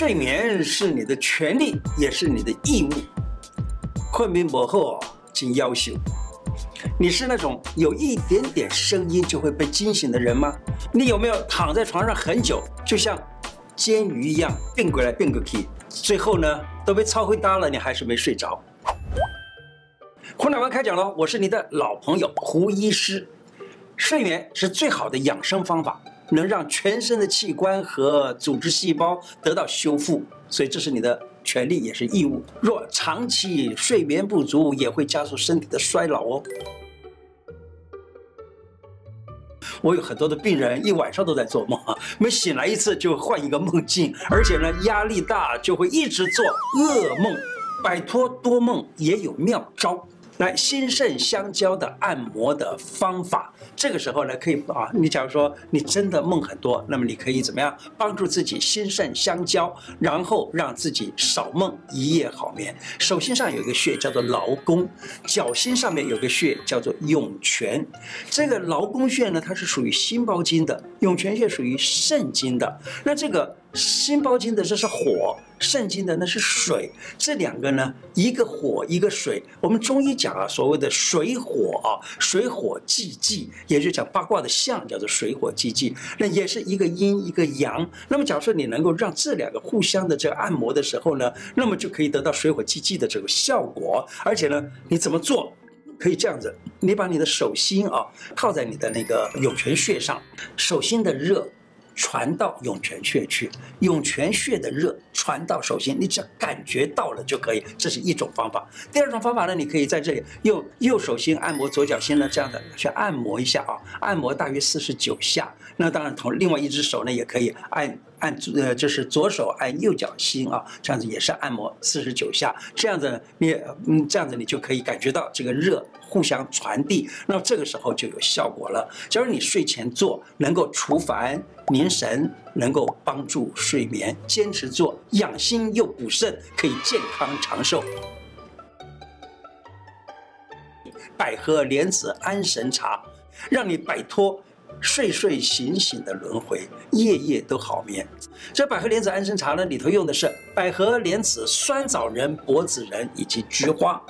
睡眠是你的权利，也是你的义务。困眠过后，请要求。你是那种有一点点声音就会被惊醒的人吗？你有没有躺在床上很久，就像煎鱼一样变过来变过去，最后呢都被操灰搭了，你还是没睡着？胡乃文开讲了，我是你的老朋友胡医师。睡眠是最好的养生方法，能让全身的器官和组织细胞得到修复，所以这是你的权利，也是义务。若长期睡眠不足，也会加速身体的衰老哦。我有很多的病人，一晚上都在做梦啊，每醒来一次就换一个梦境，而且呢，压力大就会一直做噩梦。摆脱多梦也有妙招。来，心肾相交的按摩的方法，这个时候呢，可以啊，你假如说你真的梦很多，那么你可以怎么样帮助自己心肾相交，然后让自己少梦，一夜好眠。手心上有一个穴叫做劳宫，脚心上面有个穴叫做涌泉。这个劳宫穴呢，它是属于心包经的，涌泉穴属于肾经的。那这个。心包经的这是火，肾经的那是水，这两个呢，一个火一个水。我们中医讲啊，所谓的水火啊，水火既济，也就讲八卦的象叫做水火既济，那也是一个阴一个阳。那么假设你能够让这两个互相的这个按摩的时候呢，那么就可以得到水火既济的这个效果。而且呢，你怎么做？可以这样子，你把你的手心啊靠在你的那个涌泉穴上，手心的热。传到涌泉穴去，涌泉穴的热传到手心，你只要感觉到了就可以。这是一种方法。第二种方法呢，你可以在这里用右手心按摩左脚心呢，这样的去按摩一下啊，按摩大约四十九下。那当然，同另外一只手呢也可以按按，呃，就是左手按右脚心啊，这样子也是按摩四十九下。这样子你嗯，这样子你就可以感觉到这个热互相传递，那这个时候就有效果了。假如你睡前做，能够除烦。凝神能够帮助睡眠，坚持做养心又补肾，可以健康长寿。百合莲子安神茶，让你摆脱睡睡醒醒的轮回，夜夜都好眠。这百合莲子安神茶呢，里头用的是百合、莲子、酸枣仁、柏子仁以及菊花。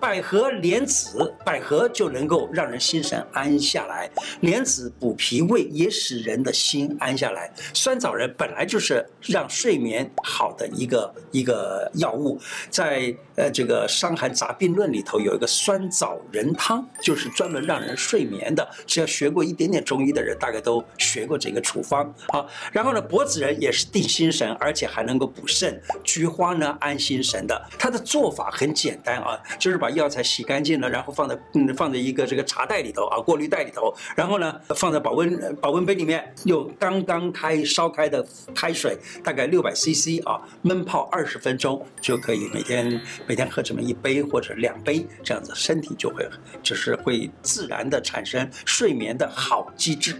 百合、莲子，百合就能够让人心神安下来；莲子补脾胃，也使人的心安下来。酸枣仁本来就是让睡眠好的一个一个药物，在呃这个《伤寒杂病论》里头有一个酸枣仁汤，就是专门让人睡眠的。只要学过一点点中医的人，大概都学过这个处方。好，然后呢，柏子仁也是定心神，而且还能够补肾。菊花呢，安心神的。它的做法很简单啊，就是把药材洗干净了，然后放在嗯放在一个这个茶袋里头啊，过滤袋里头，然后呢放在保温保温杯里面，用刚刚开烧开的开水，大概六百 CC 啊，闷泡二十分钟就可以每天每天喝这么一杯或者两杯，这样子身体就会就是会自然的产生睡眠的好机制。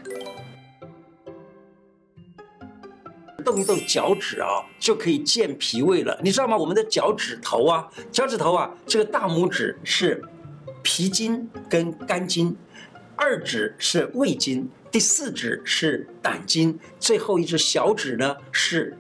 动一动脚趾啊，就可以健脾胃了。你知道吗？我们的脚趾头啊，脚趾头啊，这个大拇指是脾经跟肝经，二指是胃经，第四指是胆经，最后一只小指呢是。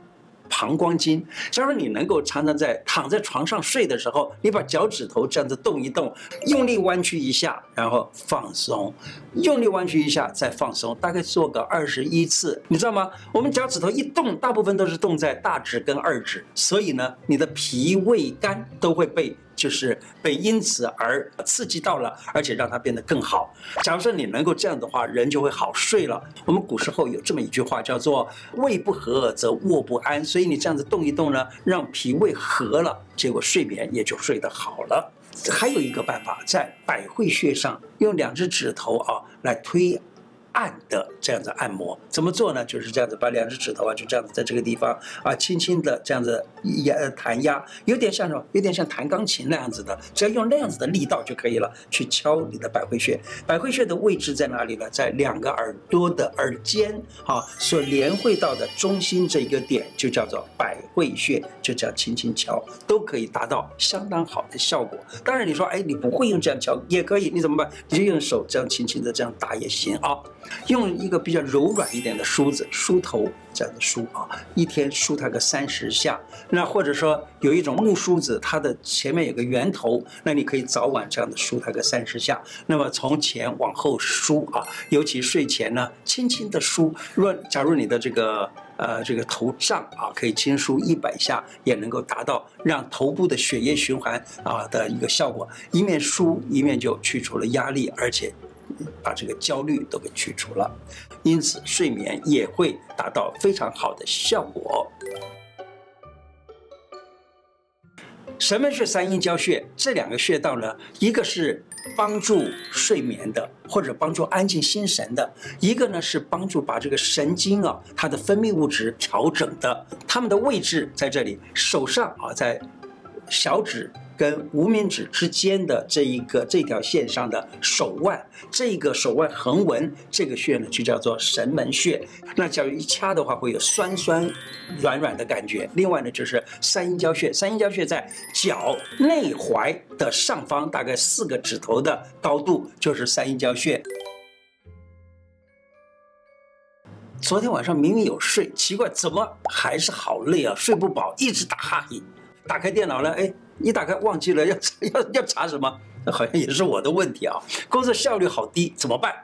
膀胱经，假如你能够常常在躺在床上睡的时候，你把脚趾头这样子动一动，用力弯曲一下，然后放松，用力弯曲一下再放松，大概做个二十一次，你知道吗？我们脚趾头一动，大部分都是动在大指跟二指，所以呢，你的脾胃肝都会被。就是被因此而刺激到了，而且让它变得更好。假如说你能够这样的话，人就会好睡了。我们古时候有这么一句话，叫做“胃不和则卧不安”，所以你这样子动一动呢，让脾胃和了，结果睡眠也就睡得好了。还有一个办法，在百会穴上用两只指头啊来推。按的这样子按摩怎么做呢？就是这样子，把两只指头啊，就这样子在这个地方啊，轻轻的这样子压弹压，有点像什么？有点像弹钢琴那样子的，只要用那样子的力道就可以了。去敲你的百会穴，百会穴的位置在哪里呢？在两个耳朵的耳尖啊，所连会到的中心这一个点，就叫做百会穴，就这样轻轻敲，都可以达到相当好的效果。当然你说，哎，你不会用这样敲也可以，你怎么办？你就用手这样轻轻的这样打也行啊。用一个比较柔软一点的梳子梳头，这样的梳啊，一天梳它个三十下。那或者说有一种木梳子，它的前面有个圆头，那你可以早晚这样的梳它个三十下。那么从前往后梳啊，尤其睡前呢，轻轻的梳。若假如你的这个呃这个头胀啊，可以轻梳一百下，也能够达到让头部的血液循环啊的一个效果。一面梳一面就去除了压力，而且。把这个焦虑都给去除了，因此睡眠也会达到非常好的效果。什么是、三阴交穴这两个穴道呢，一个是帮助睡眠的，或者帮助安静心神的；一个呢是帮助把这个神经啊，它的分泌物质调整的。它们的位置在这里，手上啊，在小指。跟无名指之间的这一个这条线上的手腕，这个手腕横纹这个穴呢，就叫做神门穴。那假如一掐的话，会有酸酸软软的感觉。另外呢，就是三阴交穴，三阴交穴在脚内踝的上方，大概四个指头的高度，就是三阴交穴。昨天晚上明明有睡，奇怪，怎么还是好累啊？睡不饱，一直打哈欠。打开电脑了，哎。一打开忘记了要 要要查什么，好像也是我的问题啊！工作效率好低，怎么办？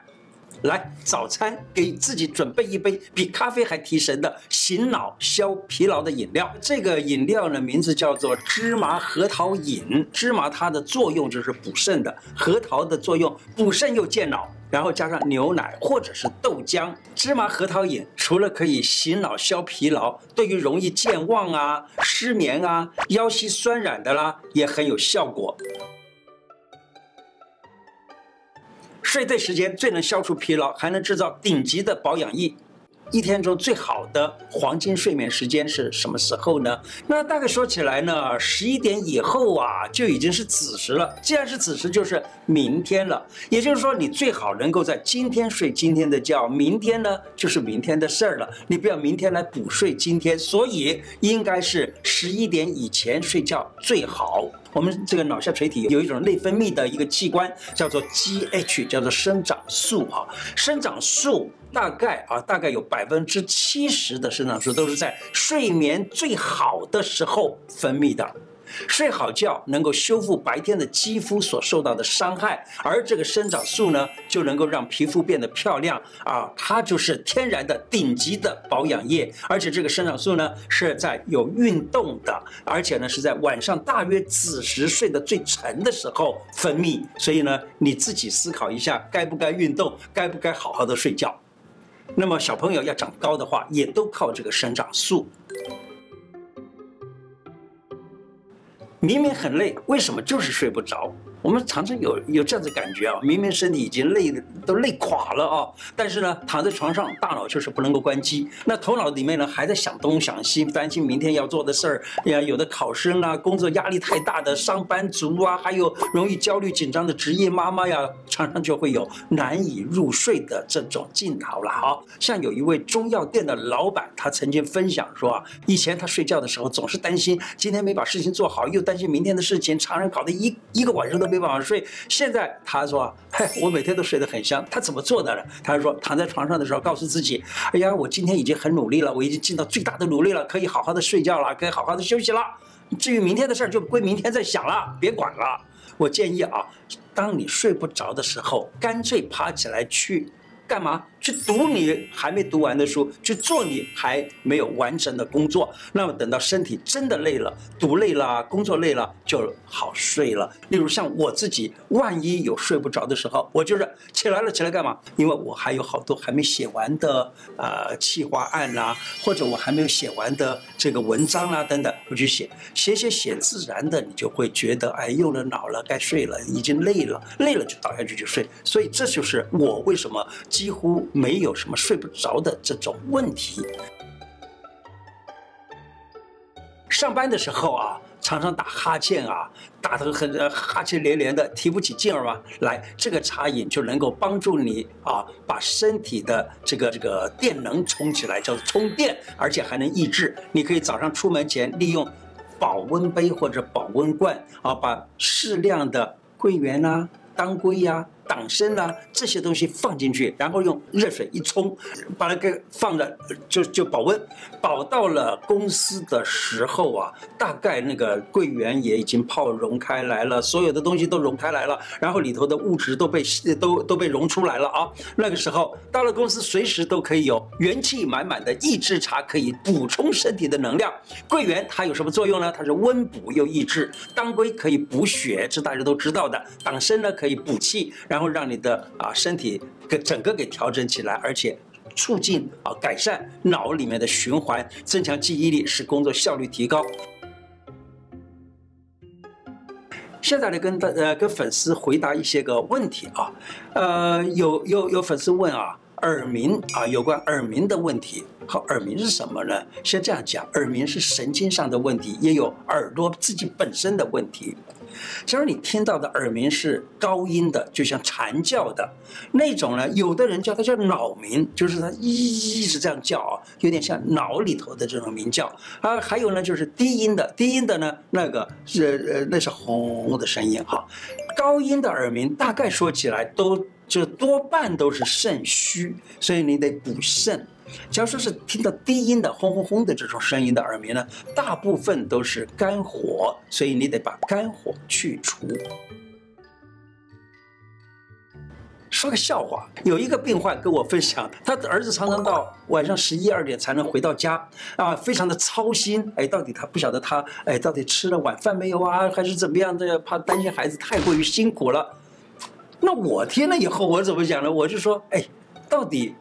来，早餐给自己准备一杯比咖啡还提神的醒脑消疲劳的饮料。这个饮料呢，名字叫做芝麻核桃饮。芝麻它的作用就是补肾的，核桃的作用补肾又健脑。然后加上牛奶或者是豆浆，芝麻核桃饮除了可以醒脑消疲劳，对于容易健忘啊、失眠啊、腰膝酸软的啦，也很有效果。睡对时间最能消除疲劳，还能制造顶级的保养液。一天中最好的黄金睡眠时间是什么时候呢？那大概说起来呢，十一点以后啊，就已经是子时了。既然是子时，就是明天了。也就是说，你最好能够在今天睡今天的觉，明天呢就是明天的事儿了。你不要明天来补睡今天，所以应该是十一点以前睡觉最好。我们这个脑下垂体有一种内分泌的一个器官，叫做 GH，叫做生长素啊，生长素。大概啊，大概有百分之七十的生长素都是在睡眠最好的时候分泌的。睡好觉能够修复白天的肌肤所受到的伤害，而这个生长素呢，就能够让皮肤变得漂亮啊，它就是天然的顶级的保养液。而且这个生长素呢，是在有运动的，而且呢是在晚上大约子时睡得最沉的时候分泌。所以呢，你自己思考一下，该不该运动，该不该好好的睡觉。那么小朋友要长高的话，也都靠这个生长素。明明很累，为什么就是睡不着？我们常常有有这样子感觉啊，明明身体已经累的都累垮了啊，但是呢，躺在床上，大脑就是不能够关机。那头脑里面呢，还在想东想西，担心明天要做的事儿呀，有的考生啊，工作压力太大的上班族啊，还有容易焦虑紧张的职业妈妈呀，常常就会有难以入睡的这种镜头了。好像有一位中药店的老板，他曾经分享说啊，以前他睡觉的时候总是担心今天没把事情做好，又担心明天的事情，常常搞得一一个晚上都。没办法睡，现在他说：“嘿，我每天都睡得很香。”他怎么做到的？他说：“躺在床上的时候，告诉自己，哎呀，我今天已经很努力了，我已经尽到最大的努力了，可以好好的睡觉了，可以好好的休息了。至于明天的事儿，就归明天再想了，别管了。”我建议啊，当你睡不着的时候，干脆爬起来去干嘛？去读你还没读完的书，去做你还没有完成的工作。那么等到身体真的累了，读累了，工作累了，就好睡了。例如像我自己，万一有睡不着的时候，我就是起来了，起来干嘛？因为我还有好多还没写完的呃企划案啦、或者我还没有写完的这个文章啦、啊、等等，我去写，写写写，自然的你就会觉得哎，用了脑了，该睡了，已经累了，累了就倒下去就睡。所以这就是我为什么几乎。没有什么睡不着的这种问题。上班的时候啊，常常打哈欠啊，打得很哈欠连连的，提不起劲儿嘛。来，这个茶饮就能够帮助你啊，把身体的这个这个电能充起来，叫做充电，而且还能抑制。你可以早上出门前利用保温杯或者保温罐啊，把适量的桂圆啊、当归呀、党参啦这些东西放进去，然后用热水一冲，把它给放着，就就保温，保到了公司的时候啊，大概那个桂圆也已经泡融开来了，所有的东西都融开来了，然后里头的物质都被都都被融出来了啊。那个时候到了公司，随时都可以有元气满满的益智茶，可以补充身体的能量。桂圆它有什么作用呢？它是温补又益智，当归可以补血，这大家都知道的。党参呢可以补气，然然后让你的啊身体给整个给调整起来，而且促进啊改善脑里面的循环，增强记忆力，使工作效率提高。现在来跟大呃跟粉丝回答一些个问题啊，呃有有有粉丝问啊。耳鸣啊，有关耳鸣的问题。好，耳鸣是什么呢？先这样讲，耳鸣是神经上的问题，也有耳朵自己本身的问题。假如你听到的耳鸣是高音的，就像蝉叫的那种呢，有的人叫它叫脑鸣，就是它一一直这样叫啊，有点像脑里头的这种鸣叫啊。还有呢，就是低音的，低音的呢，那个是呃，那是轰的声音哈。高音的耳鸣，大概说起来都。就多半都是肾虚，所以你得补肾。假如说是听到低音的轰轰轰的这种声音的耳鸣呢，大部分都是肝火，所以你得把肝火去除。说个笑话，有一个病患跟我分享，他的儿子常常到晚上十一二点才能回到家，啊，非常的操心。哎，到底他不晓得他哎，到底吃了晚饭没有啊，还是怎么样的？怕担心孩子太过于辛苦了。那我听了以后，我怎么讲呢？我就说，哎，到底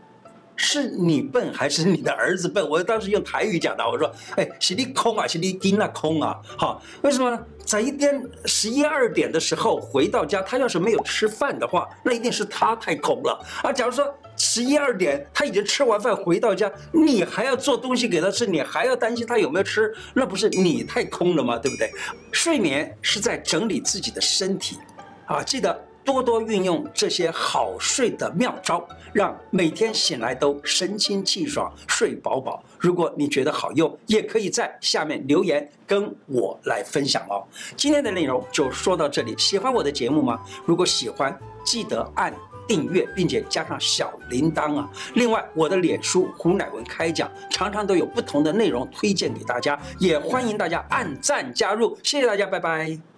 是你笨还是你的儿子笨？我当时用台语讲的，我说，哎，是你空啊，是你丁那空啊，好，为什么呢？在一天十一二点的时候回到家，他要是没有吃饭的话，那一定是他太空了啊。假如说十一二点他已经吃完饭回到家，你还要做东西给他吃，你还要担心他有没有吃，那不是你太空了吗？对不对？睡眠是在整理自己的身体，啊，记得。多多运用这些好睡的妙招，让每天醒来都神清气爽、睡饱饱。如果你觉得好用，也可以在下面留言跟我来分享哦。今天的内容就说到这里，喜欢我的节目吗？如果喜欢，记得按订阅，并且加上小铃铛啊。另外，我的脸书胡乃文开讲，常常都有不同的内容推荐给大家，也欢迎大家按赞加入。谢谢大家，拜拜。